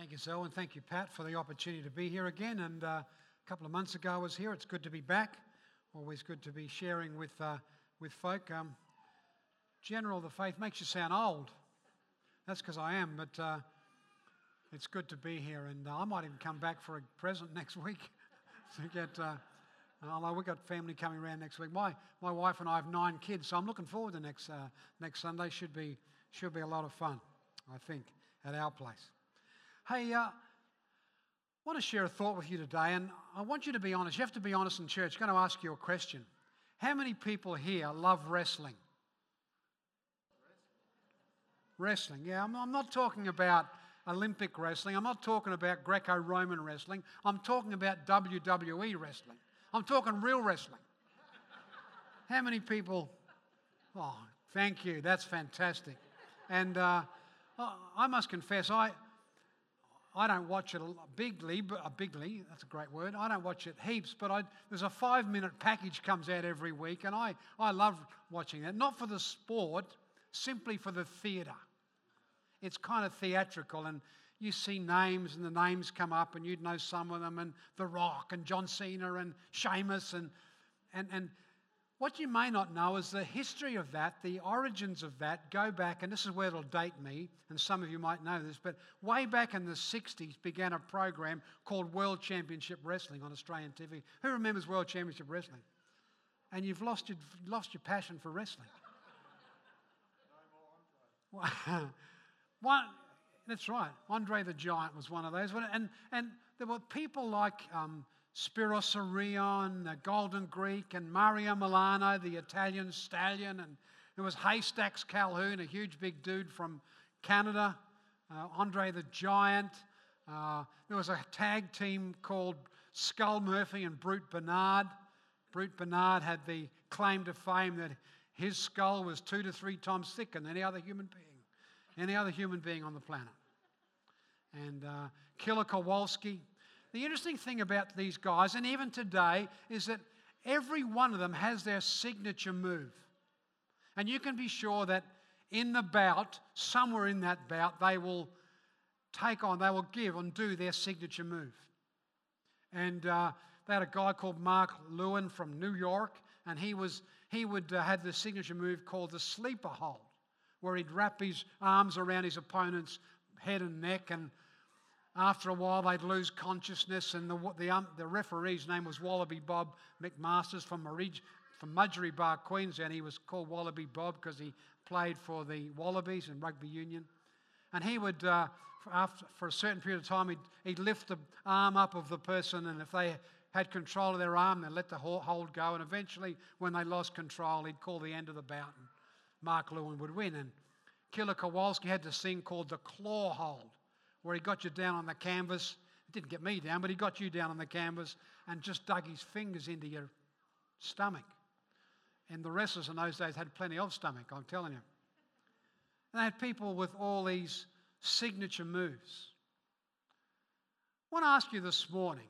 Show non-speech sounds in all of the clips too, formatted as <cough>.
Thank you, Selwyn. Thank you, Pat, for the opportunity to be here again. And uh, a couple of months ago I was here. It's good to be back. Always good to be sharing with, uh, with folk. Um, general of the faith makes you sound old. That's because I am, but uh, it's good to be here. And uh, I might even come back for a present <laughs> next week <laughs> to get. Uh, although we've got family coming around next week. My, my wife and I have nine kids, so I'm looking forward to next, uh, next Sunday. Should be, should be a lot of fun, I think, at our place. Hey, uh, I want to share a thought with you today, and I want you to be honest. You have to be honest in church. I'm going to ask you a question. How many people here love wrestling? Wrestling, yeah. I'm, I'm not talking about Olympic wrestling. I'm not talking about Greco Roman wrestling. I'm talking about WWE wrestling. I'm talking real wrestling. How many people? Oh, thank you. That's fantastic. And uh, I must confess, I, I don't watch it bigly, but, uh, bigly, that's a great word. I don't watch it heaps, but I, there's a five minute package comes out every week, and I, I love watching that. Not for the sport, simply for the theatre. It's kind of theatrical, and you see names, and the names come up, and you'd know some of them, and The Rock, and John Cena, and Sheamus, and, and, and what you may not know is the history of that, the origins of that go back, and this is where it'll date me, and some of you might know this, but way back in the 60s began a program called World Championship Wrestling on Australian TV. Who remembers World Championship Wrestling? And you've lost your, lost your passion for wrestling. <laughs> one, that's right. Andre the Giant was one of those. And, and there were people like um, Spiros Arion, the Golden Greek, and Mario Milano, the Italian stallion, and there was Haystacks Calhoun, a huge big dude from Canada, uh, Andre the Giant. Uh, there was a tag team called Skull Murphy and Brute Bernard. Brute Bernard had the claim to fame that his skull was two to three times thicker than any other human being, any other human being on the planet. And uh, Killer Kowalski, the interesting thing about these guys, and even today, is that every one of them has their signature move. And you can be sure that in the bout, somewhere in that bout, they will take on, they will give and do their signature move. And uh, they had a guy called Mark Lewin from New York, and he was he would uh, have the signature move called the sleeper hold, where he'd wrap his arms around his opponent's head and neck and after a while, they'd lose consciousness, and the, the, um, the referee's name was Wallaby Bob McMasters from, Marig, from Bar, Queensland. He was called Wallaby Bob because he played for the Wallabies in rugby union. And he would, uh, for, after, for a certain period of time, he'd, he'd lift the arm up of the person, and if they had control of their arm, they'd let the hold go. And eventually, when they lost control, he'd call the end of the bout, and Mark Lewin would win. And Killer Kowalski had this thing called the claw hold where he got you down on the canvas. It didn't get me down, but he got you down on the canvas and just dug his fingers into your stomach. And the wrestlers in those days had plenty of stomach, I'm telling you. And they had people with all these signature moves. I want to ask you this morning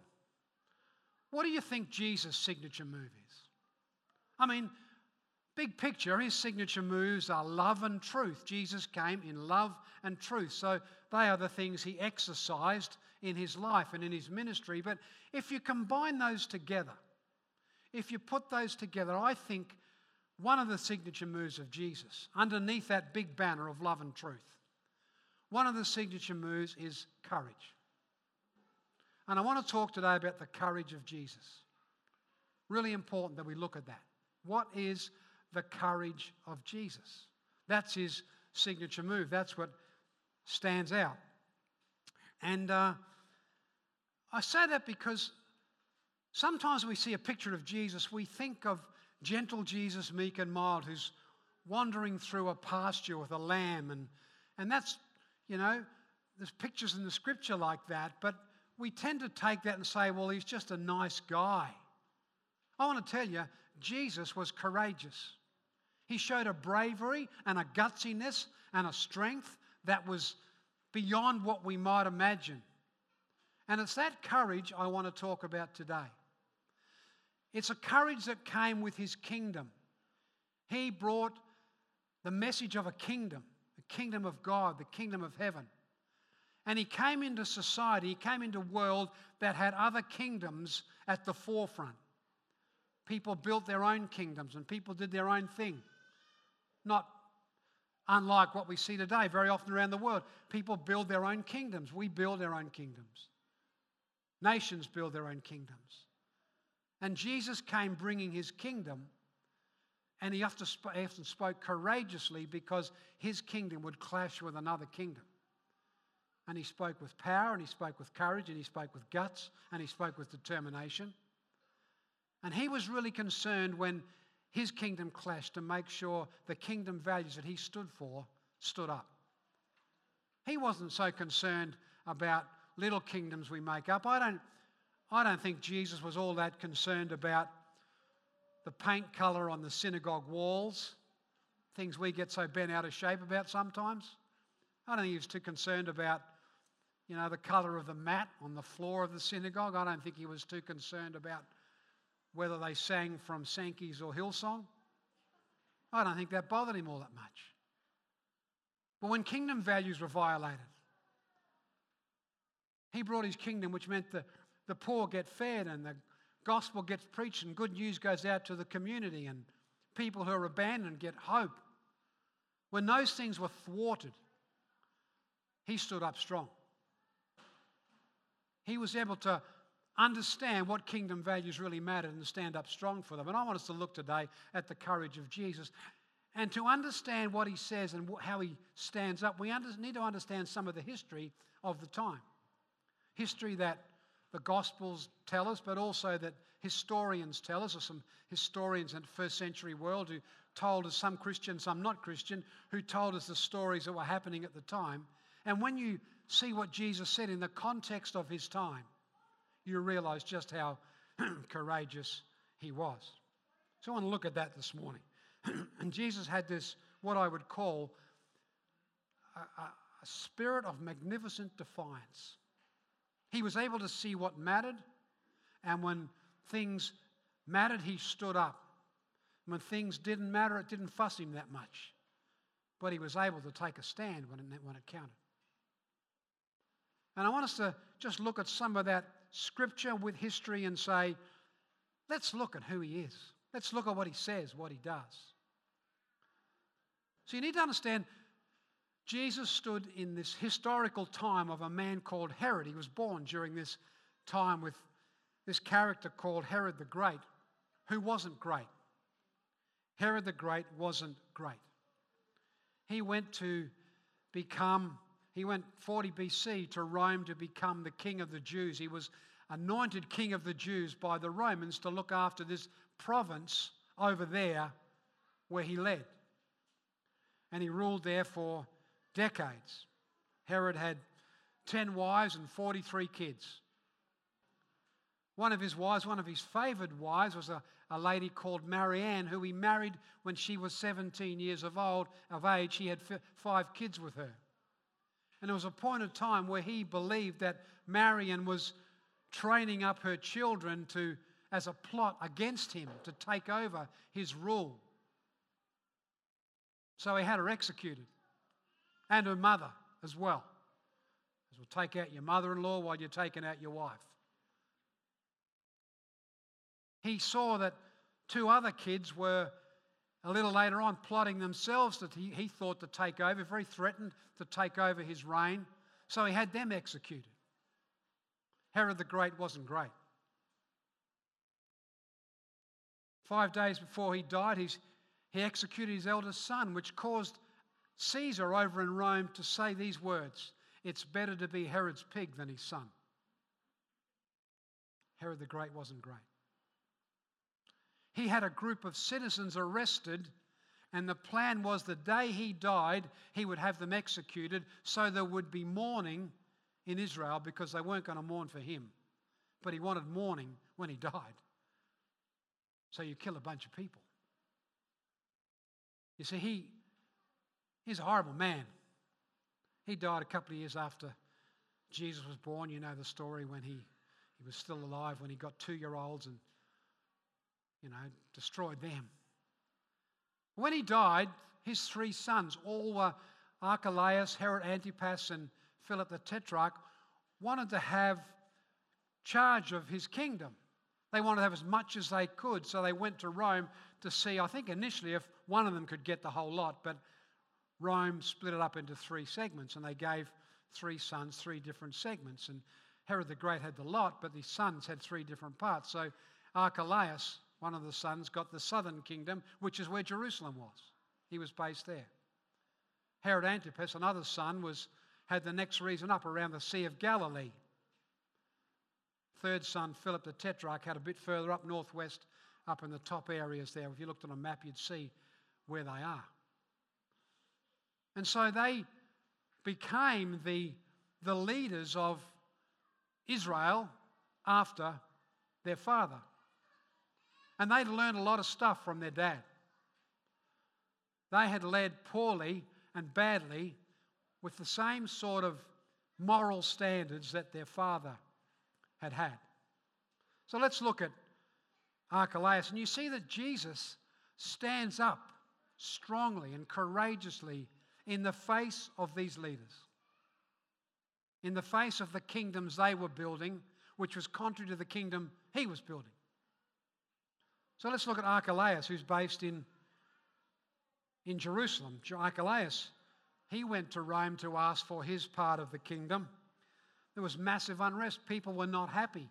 what do you think Jesus' signature move is? I mean, Big picture, his signature moves are love and truth. Jesus came in love and truth. So they are the things he exercised in his life and in his ministry. But if you combine those together, if you put those together, I think one of the signature moves of Jesus, underneath that big banner of love and truth, one of the signature moves is courage. And I want to talk today about the courage of Jesus. Really important that we look at that. What is the courage of Jesus. That's his signature move. That's what stands out. And uh, I say that because sometimes we see a picture of Jesus, we think of gentle Jesus, meek and mild, who's wandering through a pasture with a lamb. And, and that's, you know, there's pictures in the scripture like that, but we tend to take that and say, well, he's just a nice guy. I want to tell you, Jesus was courageous. He showed a bravery and a gutsiness and a strength that was beyond what we might imagine. And it's that courage I want to talk about today. It's a courage that came with his kingdom. He brought the message of a kingdom, the kingdom of God, the kingdom of heaven. And he came into society, he came into a world that had other kingdoms at the forefront. People built their own kingdoms and people did their own thing. Not unlike what we see today very often around the world. People build their own kingdoms. We build our own kingdoms. Nations build their own kingdoms. And Jesus came bringing his kingdom, and he often spoke courageously because his kingdom would clash with another kingdom. And he spoke with power, and he spoke with courage, and he spoke with guts, and he spoke with determination. And he was really concerned when his kingdom clashed to make sure the kingdom values that he stood for stood up. He wasn't so concerned about little kingdoms we make up. I don't, I don't think Jesus was all that concerned about the paint colour on the synagogue walls, things we get so bent out of shape about sometimes. I don't think he was too concerned about, you know, the colour of the mat on the floor of the synagogue. I don't think he was too concerned about whether they sang from Sankey's or Hillsong. I don't think that bothered him all that much. But when kingdom values were violated, he brought his kingdom, which meant the, the poor get fed and the gospel gets preached and good news goes out to the community and people who are abandoned get hope. When those things were thwarted, he stood up strong. He was able to understand what kingdom values really mattered and stand up strong for them. And I want us to look today at the courage of Jesus. And to understand what he says and how he stands up, we need to understand some of the history of the time. History that the Gospels tell us, but also that historians tell us, or some historians in the first century world who told us, some Christian, some not Christian, who told us the stories that were happening at the time. And when you see what Jesus said in the context of his time, you realize just how <clears throat> courageous he was. So I want to look at that this morning. <clears throat> and Jesus had this, what I would call a, a, a spirit of magnificent defiance. He was able to see what mattered, and when things mattered, he stood up. When things didn't matter, it didn't fuss him that much. But he was able to take a stand when it, when it counted. And I want us to just look at some of that scripture with history and say, let's look at who he is. Let's look at what he says, what he does. So you need to understand Jesus stood in this historical time of a man called Herod. He was born during this time with this character called Herod the Great, who wasn't great. Herod the Great wasn't great. He went to become he went 40 BC to Rome to become the king of the Jews. He was anointed king of the Jews by the Romans to look after this province over there where he led. And he ruled there for decades. Herod had 10 wives and 43 kids. One of his wives, one of his favored wives, was a, a lady called Marianne, who he married when she was 17 years of old of age. He had f- five kids with her. And there was a point of time where he believed that Marian was training up her children to, as a plot against him to take over his rule. So he had her executed and her mother as well. As we'll take out your mother in law while you're taking out your wife. He saw that two other kids were a little later on plotting themselves that he, he thought to take over, very threatened to take over his reign. So he had them executed. Herod the Great wasn't great. Five days before he died, he's, he executed his eldest son, which caused Caesar over in Rome to say these words It's better to be Herod's pig than his son. Herod the Great wasn't great. He had a group of citizens arrested, and the plan was the day he died, he would have them executed so there would be mourning in Israel because they weren't going to mourn for him. But he wanted mourning when he died. So you kill a bunch of people. You see, he, he's a horrible man. He died a couple of years after Jesus was born. You know the story when he, he was still alive, when he got two year olds and, you know, destroyed them. When he died, his three sons all were Archelaus, Herod Antipas, and Philip the Tetrarch, wanted to have charge of his kingdom. They wanted to have as much as they could, so they went to Rome to see, I think initially, if one of them could get the whole lot, but Rome split it up into three segments and they gave three sons three different segments. And Herod the Great had the lot, but his sons had three different parts. So Archelaus, one of the sons, got the southern kingdom, which is where Jerusalem was. He was based there. Herod Antipas, another son, was, had the next region up around the Sea of Galilee. Third son, Philip the Tetrarch, had a bit further up northwest, up in the top areas there. If you looked on a map, you'd see where they are. And so they became the, the leaders of Israel after their father. And they'd learned a lot of stuff from their dad. They had led poorly and badly with the same sort of moral standards that their father had had. So let's look at Archelaus. And you see that Jesus stands up strongly and courageously in the face of these leaders, in the face of the kingdoms they were building, which was contrary to the kingdom he was building. So let's look at Archelaus, who's based in, in Jerusalem. Archelaus, he went to Rome to ask for his part of the kingdom. There was massive unrest. People were not happy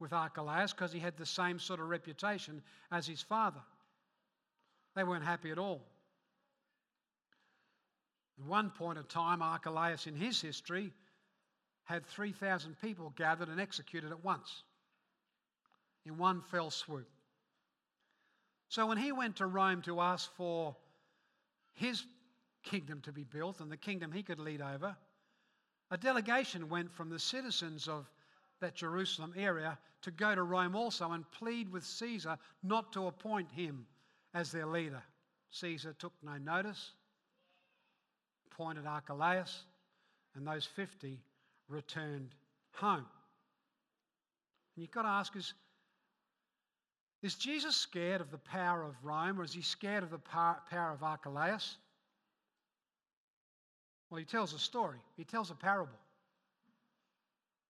with Archelaus because he had the same sort of reputation as his father. They weren't happy at all. At one point of time, Archelaus in his history had 3,000 people gathered and executed at once in one fell swoop. So when he went to Rome to ask for his kingdom to be built and the kingdom he could lead over, a delegation went from the citizens of that Jerusalem area to go to Rome also and plead with Caesar not to appoint him as their leader. Caesar took no notice appointed Archelaus, and those 50 returned home. And you've got to ask is, is Jesus scared of the power of Rome or is he scared of the power of Archelaus? Well, he tells a story, he tells a parable.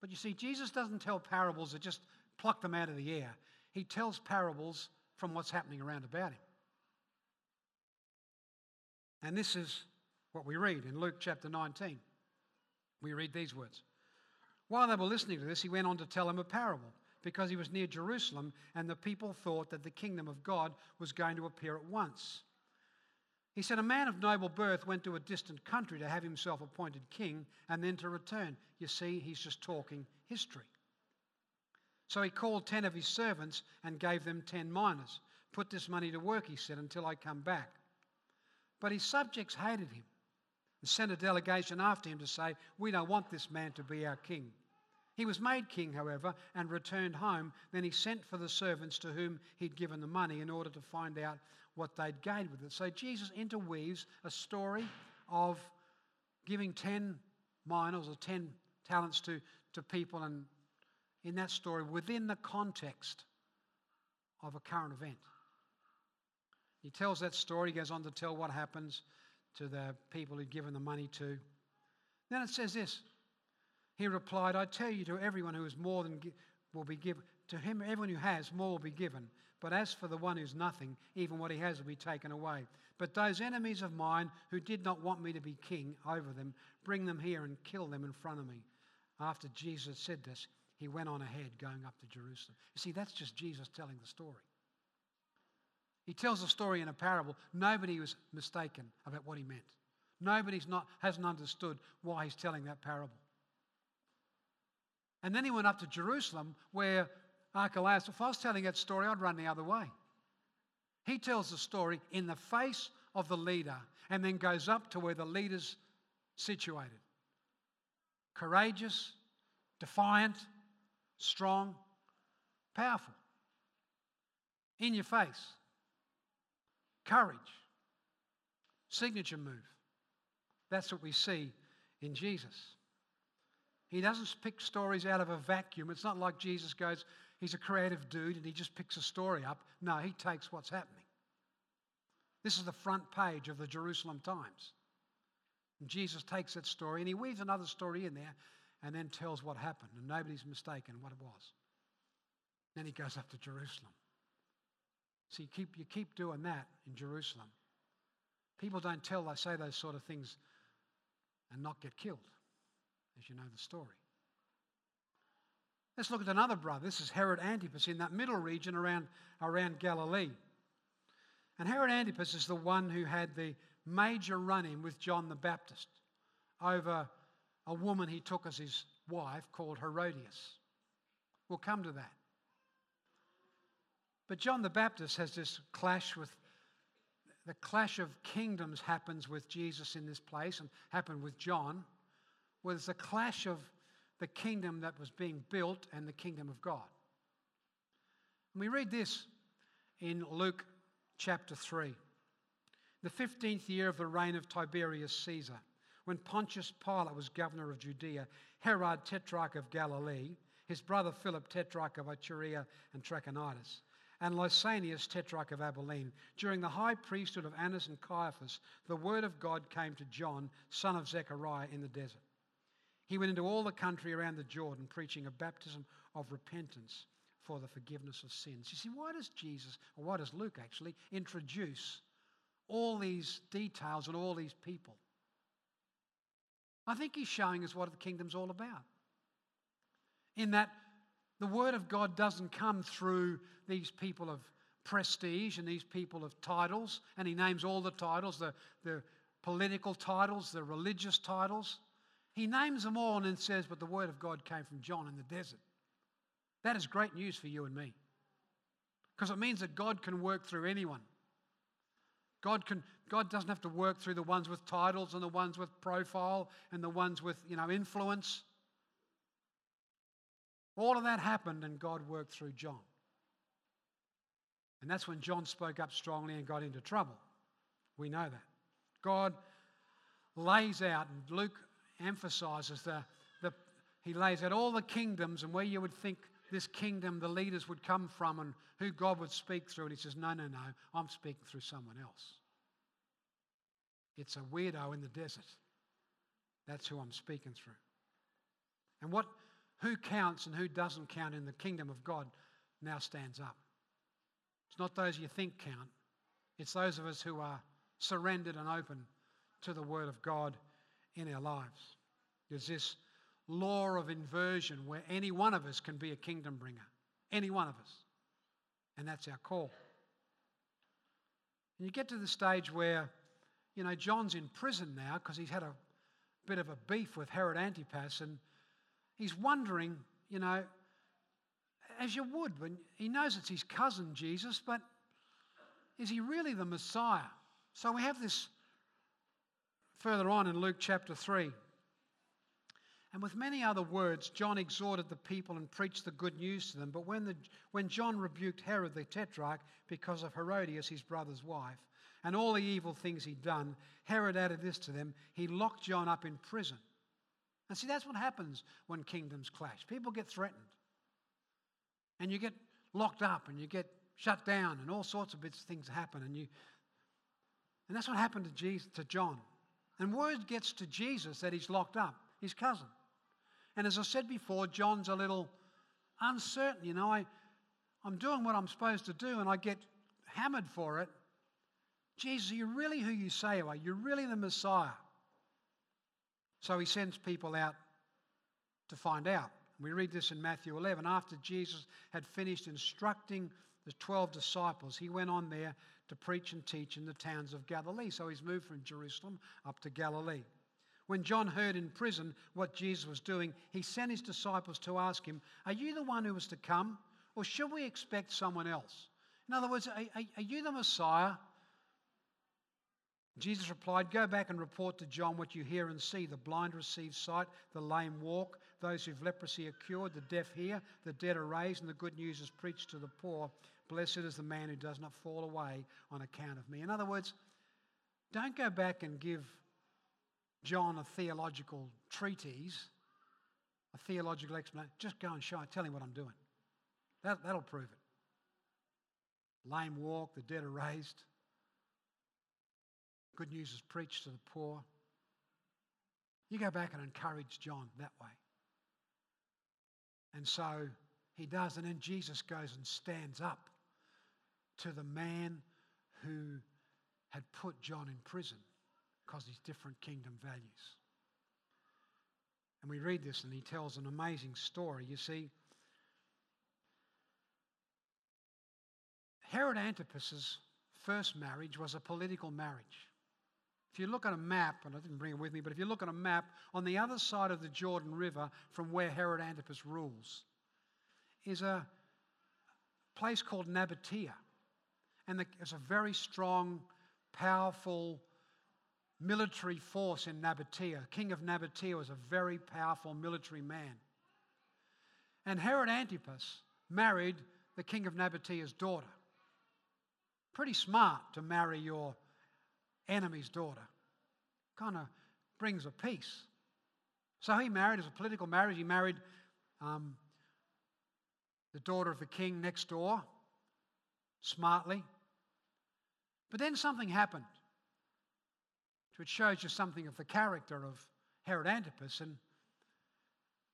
But you see, Jesus doesn't tell parables that just pluck them out of the air. He tells parables from what's happening around about him. And this is what we read in Luke chapter 19. We read these words. While they were listening to this, he went on to tell them a parable because he was near Jerusalem and the people thought that the kingdom of God was going to appear at once. He said, A man of noble birth went to a distant country to have himself appointed king and then to return. You see, he's just talking history. So he called ten of his servants and gave them ten minas. Put this money to work, he said, until I come back. But his subjects hated him and sent a delegation after him to say, We don't want this man to be our king. He was made king, however, and returned home. Then he sent for the servants to whom he'd given the money in order to find out what they'd gained with it. So Jesus interweaves a story of giving 10 minas or 10 talents to, to people, and in that story, within the context of a current event. He tells that story, he goes on to tell what happens to the people he'd given the money to. Then it says this He replied, I tell you, to everyone who has more than will be given, to him, everyone who has, more will be given. But as for the one who's nothing, even what he has will be taken away. But those enemies of mine who did not want me to be king over them, bring them here and kill them in front of me. After Jesus said this, he went on ahead going up to Jerusalem. You see, that's just Jesus telling the story. He tells a story in a parable. Nobody was mistaken about what he meant. Nobody's not, hasn't understood why he's telling that parable. And then he went up to Jerusalem where Archelaus, if I was telling that story, I'd run the other way. He tells the story in the face of the leader and then goes up to where the leader's situated. Courageous, defiant, strong, powerful. In your face. Courage. Signature move. That's what we see in Jesus. He doesn't pick stories out of a vacuum. It's not like Jesus goes, he's a creative dude and he just picks a story up. No, he takes what's happening. This is the front page of the Jerusalem Times. And Jesus takes that story and he weaves another story in there and then tells what happened, and nobody's mistaken what it was. Then he goes up to Jerusalem. So you keep, you keep doing that in Jerusalem. People don't tell, they say those sort of things and not get killed, as you know the story. Let's look at another brother. This is Herod Antipas in that middle region around, around Galilee. And Herod Antipas is the one who had the major run in with John the Baptist over a woman he took as his wife called Herodias. We'll come to that. But John the Baptist has this clash with the clash of kingdoms happens with Jesus in this place and happened with John, there's a clash of the kingdom that was being built and the kingdom of God. And we read this in Luke chapter 3. The 15th year of the reign of Tiberius Caesar, when Pontius Pilate was governor of Judea, Herod, tetrarch of Galilee, his brother Philip, tetrarch of Iturea and Trachonitis, and Lysanias, tetrarch of Abilene. During the high priesthood of Annas and Caiaphas, the word of God came to John, son of Zechariah, in the desert. He went into all the country around the Jordan, preaching a baptism of repentance for the forgiveness of sins. You see, why does Jesus, or why does Luke actually, introduce all these details and all these people? I think he's showing us what the kingdom's all about. In that the word of God doesn't come through these people of prestige and these people of titles, and he names all the titles the, the political titles, the religious titles. He names them all and then says, But the word of God came from John in the desert. That is great news for you and me. Because it means that God can work through anyone. God, can, God doesn't have to work through the ones with titles and the ones with profile and the ones with you know, influence. All of that happened and God worked through John. And that's when John spoke up strongly and got into trouble. We know that. God lays out, and Luke emphasizes the, the he lays out all the kingdoms and where you would think this kingdom the leaders would come from and who God would speak through. And he says, No, no, no, I'm speaking through someone else. It's a weirdo in the desert. That's who I'm speaking through. And what who counts and who doesn't count in the kingdom of God now stands up. It's not those you think count, it's those of us who are surrendered and open to the Word of God in our lives. There's this law of inversion where any one of us can be a kingdom bringer. Any one of us. And that's our call. And you get to the stage where, you know, John's in prison now because he's had a bit of a beef with Herod Antipas and he's wondering, you know, as you would when he knows it's his cousin Jesus, but is he really the Messiah? So we have this further on in Luke chapter 3. And with many other words, John exhorted the people and preached the good news to them. But when, the, when John rebuked Herod the tetrarch because of Herodias, his brother's wife, and all the evil things he'd done, Herod added this to them he locked John up in prison. And see, that's what happens when kingdoms clash. People get threatened, and you get locked up, and you get shut down, and all sorts of things happen. And, you, and that's what happened to, Jesus, to John. And word gets to Jesus that he's locked up, his cousin. And as I said before, John's a little uncertain. You know, I, I'm doing what I'm supposed to do and I get hammered for it. Jesus, are you really who you say you are? You're really the Messiah. So he sends people out to find out. We read this in Matthew 11. After Jesus had finished instructing the 12 disciples, he went on there to preach and teach in the towns of Galilee. So he's moved from Jerusalem up to Galilee. When John heard in prison what Jesus was doing, he sent his disciples to ask him, Are you the one who was to come, or should we expect someone else? In other words, are, are, are you the Messiah? Jesus replied, Go back and report to John what you hear and see. The blind receive sight, the lame walk, those who've leprosy are cured, the deaf hear, the dead are raised, and the good news is preached to the poor. Blessed is the man who does not fall away on account of me. In other words, don't go back and give John a theological treatise, a theological explanation. Just go and show it. Tell him what I'm doing. That, that'll prove it. Lame walk, the dead are raised. Good news is preached to the poor. You go back and encourage John that way. And so he does. And then Jesus goes and stands up to the man who had put John in prison because he's different kingdom values. And we read this, and he tells an amazing story. You see, Herod Antipas's first marriage was a political marriage. If you look at a map, and I didn't bring it with me, but if you look at a map, on the other side of the Jordan River from where Herod Antipas rules is a place called Nabatea. And there's a very strong, powerful military force in Nabatea. King of Nabatea was a very powerful military man. And Herod Antipas married the king of Nabatea's daughter. Pretty smart to marry your enemy's daughter. Kind of brings a peace. So he married as a political marriage. He married um, the daughter of the king next door, smartly. But then something happened which shows you something of the character of Herod Antipas. And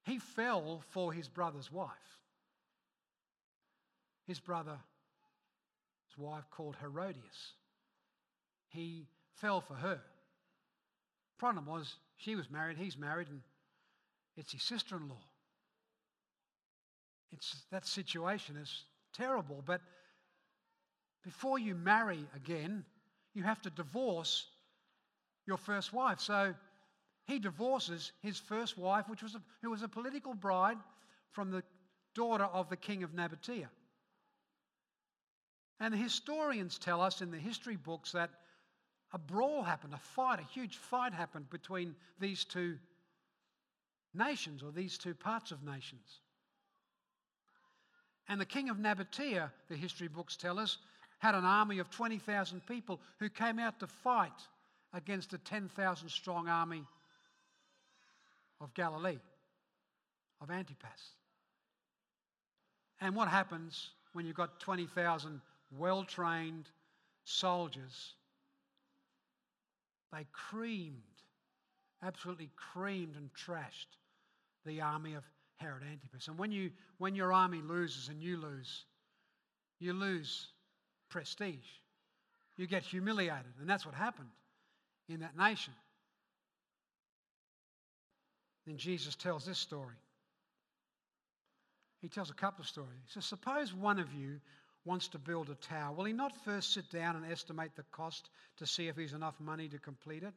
he fell for his brother's wife. His brother's wife called Herodias. He fell for her. Problem was, she was married, he's married, and it's his sister in law. It's, that situation is terrible, but before you marry again, you have to divorce your first wife. So he divorces his first wife, which was a, who was a political bride from the daughter of the king of Nabatea. And the historians tell us in the history books that a brawl happened, a fight, a huge fight happened between these two nations or these two parts of nations. And the king of Nabatea, the history books tell us, had an army of 20,000 people who came out to fight against a 10,000 strong army of Galilee, of Antipas. And what happens when you've got 20,000 well trained soldiers? They creamed, absolutely creamed and trashed the army of Herod Antipas. And when, you, when your army loses and you lose, you lose prestige. You get humiliated. And that's what happened in that nation. Then Jesus tells this story. He tells a couple of stories. He says, Suppose one of you wants to build a tower. Will he not first sit down and estimate the cost to see if he's enough money to complete it?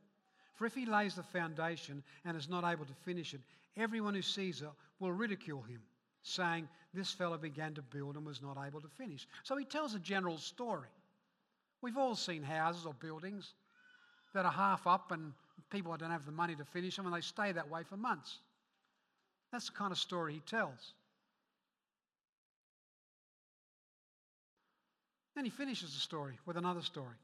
For if he lays the foundation and is not able to finish it, everyone who sees it will ridicule him, saying, This fellow began to build and was not able to finish. So he tells a general story. We've all seen houses or buildings that are half up and people don't have the money to finish them and they stay that way for months. That's the kind of story he tells. Then he finishes the story with another story.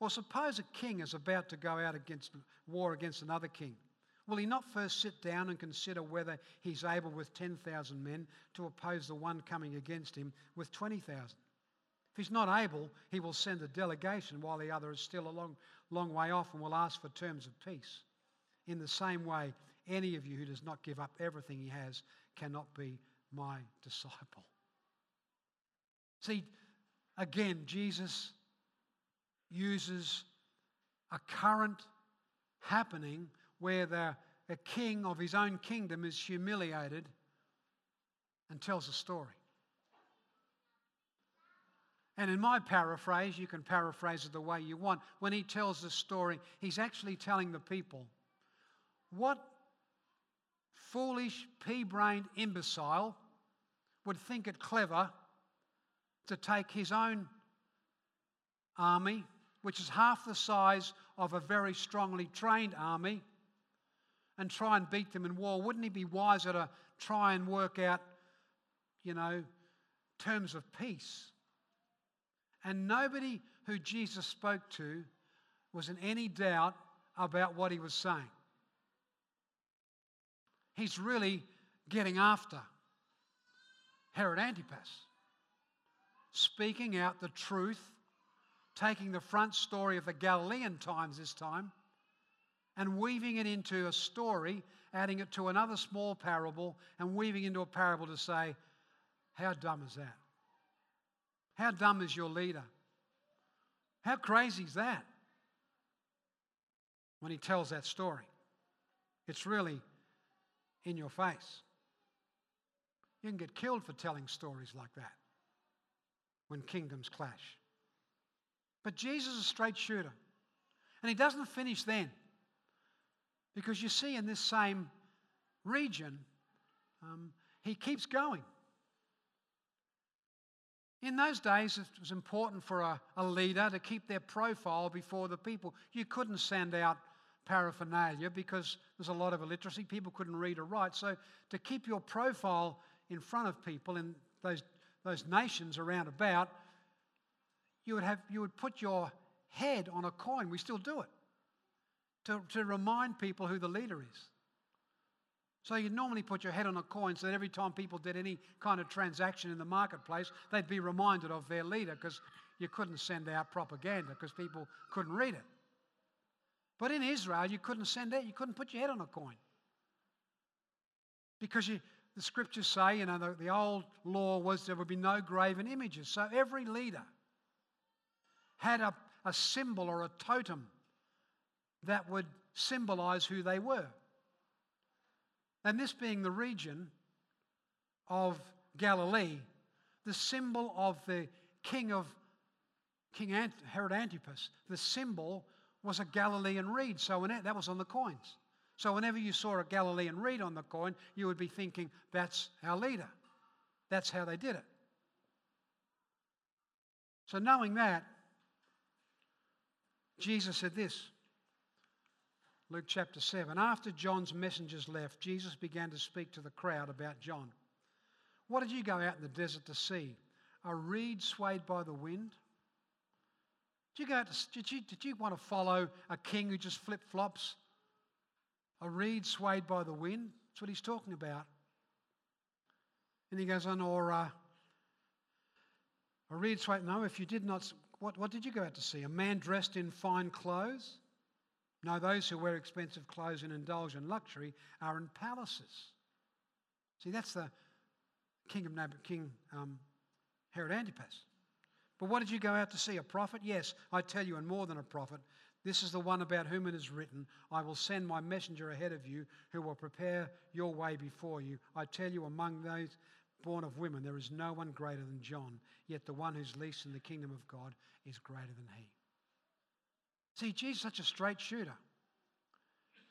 Well, suppose a king is about to go out against war against another king. Will he not first sit down and consider whether he's able with 10,000 men to oppose the one coming against him with 20,000? If he's not able, he will send a delegation while the other is still a long, long way off and will ask for terms of peace. In the same way, any of you who does not give up everything he has cannot be my disciple. See, again, Jesus uses a current happening where the, a king of his own kingdom is humiliated and tells a story. And in my paraphrase, you can paraphrase it the way you want. When he tells the story, he's actually telling the people what foolish, pea brained imbecile would think it clever to take his own army, which is half the size of a very strongly trained army, and try and beat them in war. Wouldn't he be wiser to try and work out, you know, terms of peace? And nobody who Jesus spoke to was in any doubt about what he was saying. He's really getting after Herod Antipas, speaking out the truth, taking the front story of the Galilean times this time, and weaving it into a story, adding it to another small parable, and weaving into a parable to say, How dumb is that? How dumb is your leader? How crazy is that? When he tells that story, it's really in your face. You can get killed for telling stories like that when kingdoms clash. But Jesus is a straight shooter. And he doesn't finish then. Because you see, in this same region, um, he keeps going. In those days, it was important for a, a, leader to keep their profile before the people. You couldn't send out paraphernalia because there's a lot of illiteracy. People couldn't read or write. So, to keep your profile in front of people in those, those nations around about, you would, have, you would put your head on a coin. We still do it to, to remind people who the leader is. So you'd normally put your head on a coin so that every time people did any kind of transaction in the marketplace, they'd be reminded of their leader because you couldn't send out propaganda because people couldn't read it. But in Israel, you couldn't send out, you couldn't put your head on a coin. Because you, the scriptures say, you know, the, the old law was there would be no graven images. So every leader had a, a symbol or a totem that would symbolize who they were. And this being the region of Galilee, the symbol of the king of King Herod Antipas, the symbol was a Galilean reed. So that was on the coins. So whenever you saw a Galilean reed on the coin, you would be thinking, that's our leader. That's how they did it. So knowing that, Jesus said this Luke chapter 7. After John's messengers left, Jesus began to speak to the crowd about John. What did you go out in the desert to see? A reed swayed by the wind? Did you, go out to, did you, did you want to follow a king who just flip flops? A reed swayed by the wind? That's what he's talking about. And he goes on, or uh, a reed swayed. No, if you did not, what, what did you go out to see? A man dressed in fine clothes? No, those who wear expensive clothes and indulge in luxury are in palaces. See, that's the king of Nab- King um, Herod Antipas. But what did you go out to see? A prophet? Yes, I tell you, and more than a prophet. This is the one about whom it is written I will send my messenger ahead of you who will prepare your way before you. I tell you, among those born of women, there is no one greater than John, yet the one who's least in the kingdom of God is greater than he. See, Jesus is such a straight shooter.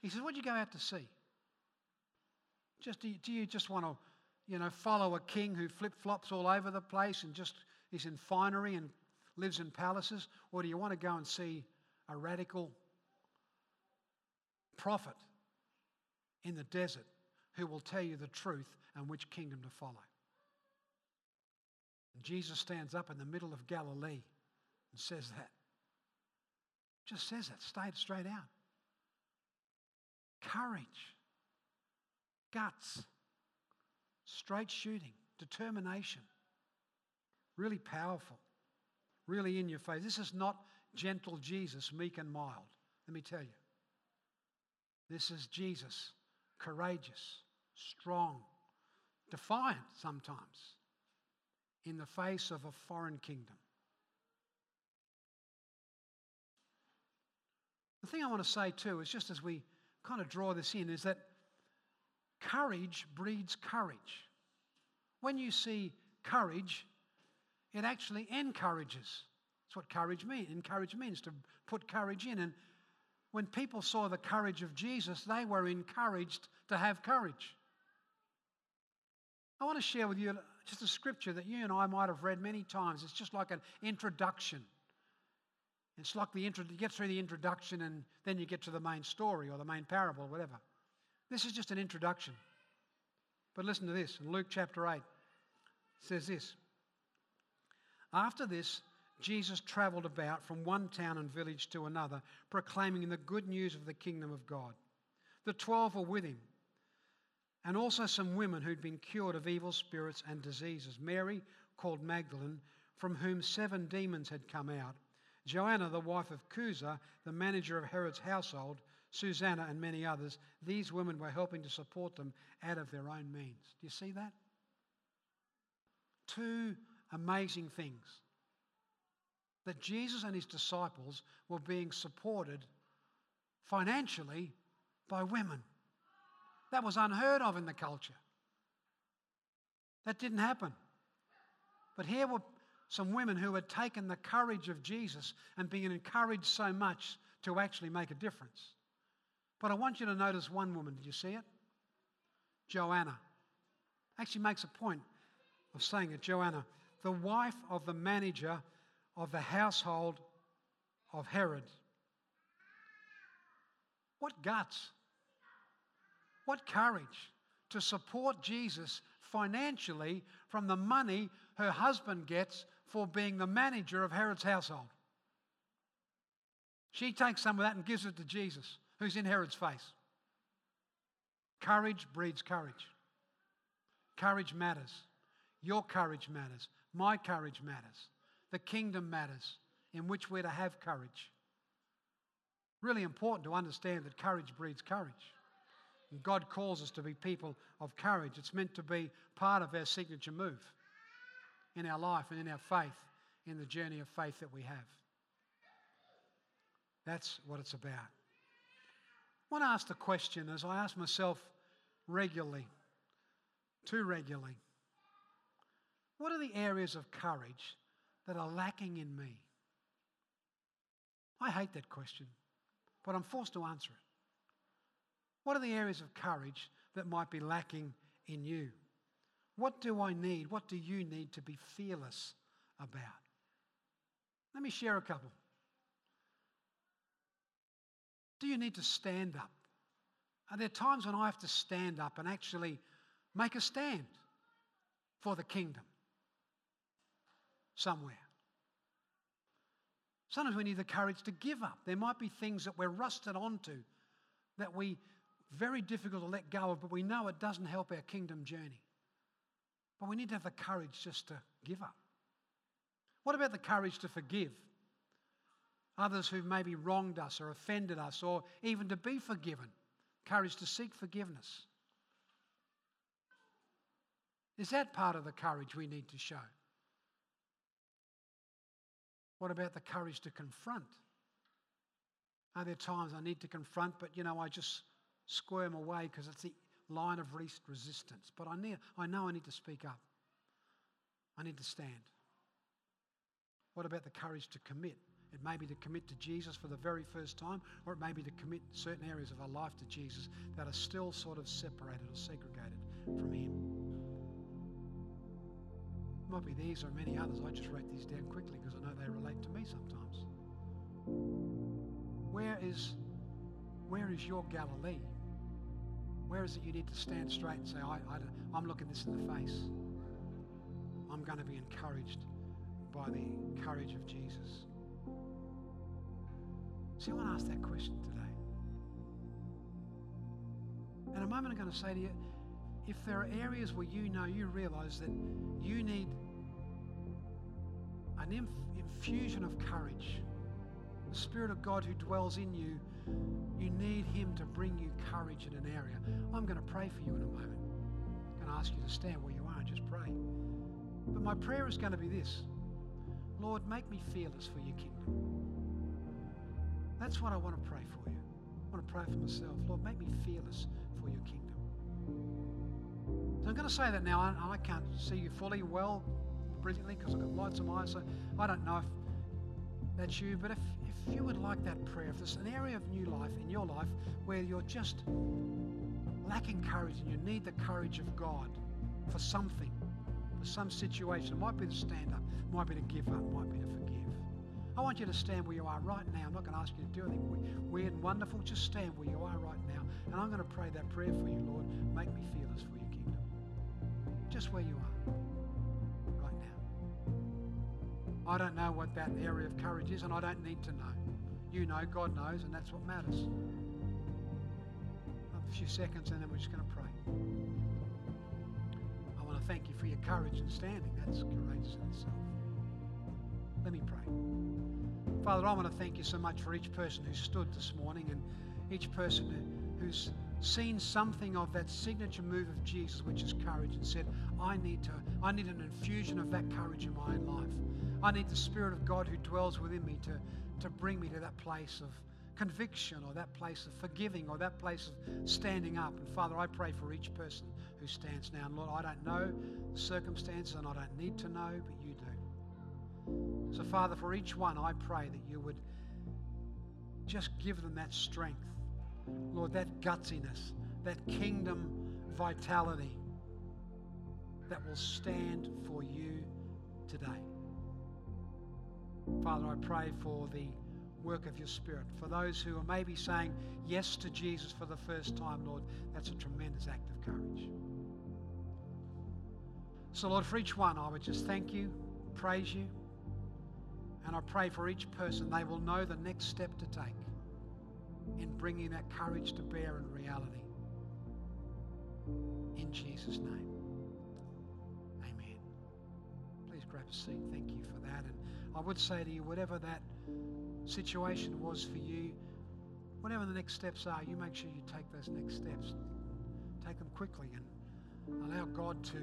He says, What do you go out to see? Just do you, do you just want to, you know, follow a king who flip flops all over the place and just is in finery and lives in palaces? Or do you want to go and see a radical prophet in the desert who will tell you the truth and which kingdom to follow? And Jesus stands up in the middle of Galilee and says that. Just says that, straight, straight out. Courage, guts, straight shooting, determination. Really powerful, really in your face. This is not gentle Jesus, meek and mild. Let me tell you. This is Jesus, courageous, strong, defiant sometimes, in the face of a foreign kingdom. The thing I want to say too is just as we kind of draw this in, is that courage breeds courage. When you see courage, it actually encourages. That's what courage means. Encourage means to put courage in. And when people saw the courage of Jesus, they were encouraged to have courage. I want to share with you just a scripture that you and I might have read many times. It's just like an introduction it's like the intro, you get through the introduction and then you get to the main story or the main parable whatever. This is just an introduction. But listen to this in Luke chapter 8 says this After this, Jesus traveled about from one town and village to another, proclaiming the good news of the kingdom of God. The twelve were with him, and also some women who'd been cured of evil spirits and diseases. Mary, called Magdalene, from whom seven demons had come out Joanna, the wife of Chuza, the manager of Herod's household, Susanna, and many others, these women were helping to support them out of their own means. Do you see that? Two amazing things that Jesus and his disciples were being supported financially by women. That was unheard of in the culture. That didn't happen. But here were some women who had taken the courage of Jesus and been encouraged so much to actually make a difference. But I want you to notice one woman. Did you see it? Joanna. Actually makes a point of saying it. Joanna, the wife of the manager of the household of Herod. What guts, what courage to support Jesus financially from the money her husband gets for being the manager of Herod's household. She takes some of that and gives it to Jesus, who's in Herod's face. Courage breeds courage. Courage matters. Your courage matters. My courage matters. The kingdom matters in which we're to have courage. Really important to understand that courage breeds courage. And God calls us to be people of courage. It's meant to be part of our signature move in our life and in our faith, in the journey of faith that we have. That's what it's about. I want to ask the question as I ask myself regularly, too regularly what are the areas of courage that are lacking in me? I hate that question, but I'm forced to answer it. What are the areas of courage that might be lacking in you? What do I need? What do you need to be fearless about? Let me share a couple. Do you need to stand up? Are there times when I have to stand up and actually make a stand for the kingdom somewhere? Sometimes we need the courage to give up. There might be things that we're rusted onto that we very difficult to let go of, but we know it doesn't help our kingdom journey. But we need to have the courage just to give up. What about the courage to forgive others who maybe wronged us or offended us, or even to be forgiven? Courage to seek forgiveness. Is that part of the courage we need to show? What about the courage to confront? Are there times I need to confront, but you know, I just squirm away because it's the line of least resistance. But I, need, I know I need to speak up. I need to stand. What about the courage to commit? It may be to commit to Jesus for the very first time, or it may be to commit certain areas of our life to Jesus that are still sort of separated or segregated from Him. It might be these or many others. I just wrote these down quickly because I know they relate to me sometimes. Where is, where is your Galilee? Where is it you need to stand straight and say, I, I, I'm looking this in the face? I'm going to be encouraged by the courage of Jesus. See, I want to ask that question today. In a moment, I'm going to say to you if there are areas where you know, you realize that you need an inf- infusion of courage, the Spirit of God who dwells in you you need Him to bring you courage in an area. I'm going to pray for you in a moment. I'm going to ask you to stand where you are and just pray. But my prayer is going to be this Lord, make me fearless for your kingdom. That's what I want to pray for you. I want to pray for myself. Lord, make me fearless for your kingdom. So I'm going to say that now. I, I can't see you fully well, brilliantly, because I've got lights on my eyes. So I don't know if that's you. But if, if you would like that prayer, if there's an area of new life in your life where you're just lacking courage and you need the courage of God for something, for some situation, it might be to stand up, might be to give up, might be to forgive. I want you to stand where you are right now. I'm not going to ask you to do anything weird and wonderful. Just stand where you are right now. And I'm going to pray that prayer for you, Lord. Make me fearless for your kingdom. Just where you are. I don't know what that area of courage is, and I don't need to know. You know, God knows, and that's what matters. A few seconds, and then we're just going to pray. I want to thank you for your courage and standing. That's courageous in itself. Let me pray. Father, I want to thank you so much for each person who stood this morning and each person who's seen something of that signature move of Jesus, which is courage, and said, I need to, I need an infusion of that courage in my own life. I need the Spirit of God who dwells within me to, to bring me to that place of conviction or that place of forgiving or that place of standing up. And Father, I pray for each person who stands now. And Lord, I don't know the circumstances and I don't need to know, but you do. So, Father, for each one, I pray that you would just give them that strength Lord, that gutsiness, that kingdom vitality that will stand for you today. Father, I pray for the work of your Spirit. For those who are maybe saying yes to Jesus for the first time, Lord, that's a tremendous act of courage. So, Lord, for each one, I would just thank you, praise you, and I pray for each person they will know the next step to take in bringing that courage to bear in reality. In Jesus' name. Amen. Please grab a seat. Thank you for that. And I would say to you, whatever that situation was for you, whatever the next steps are, you make sure you take those next steps. Take them quickly and allow God to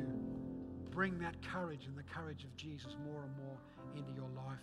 bring that courage and the courage of Jesus more and more into your life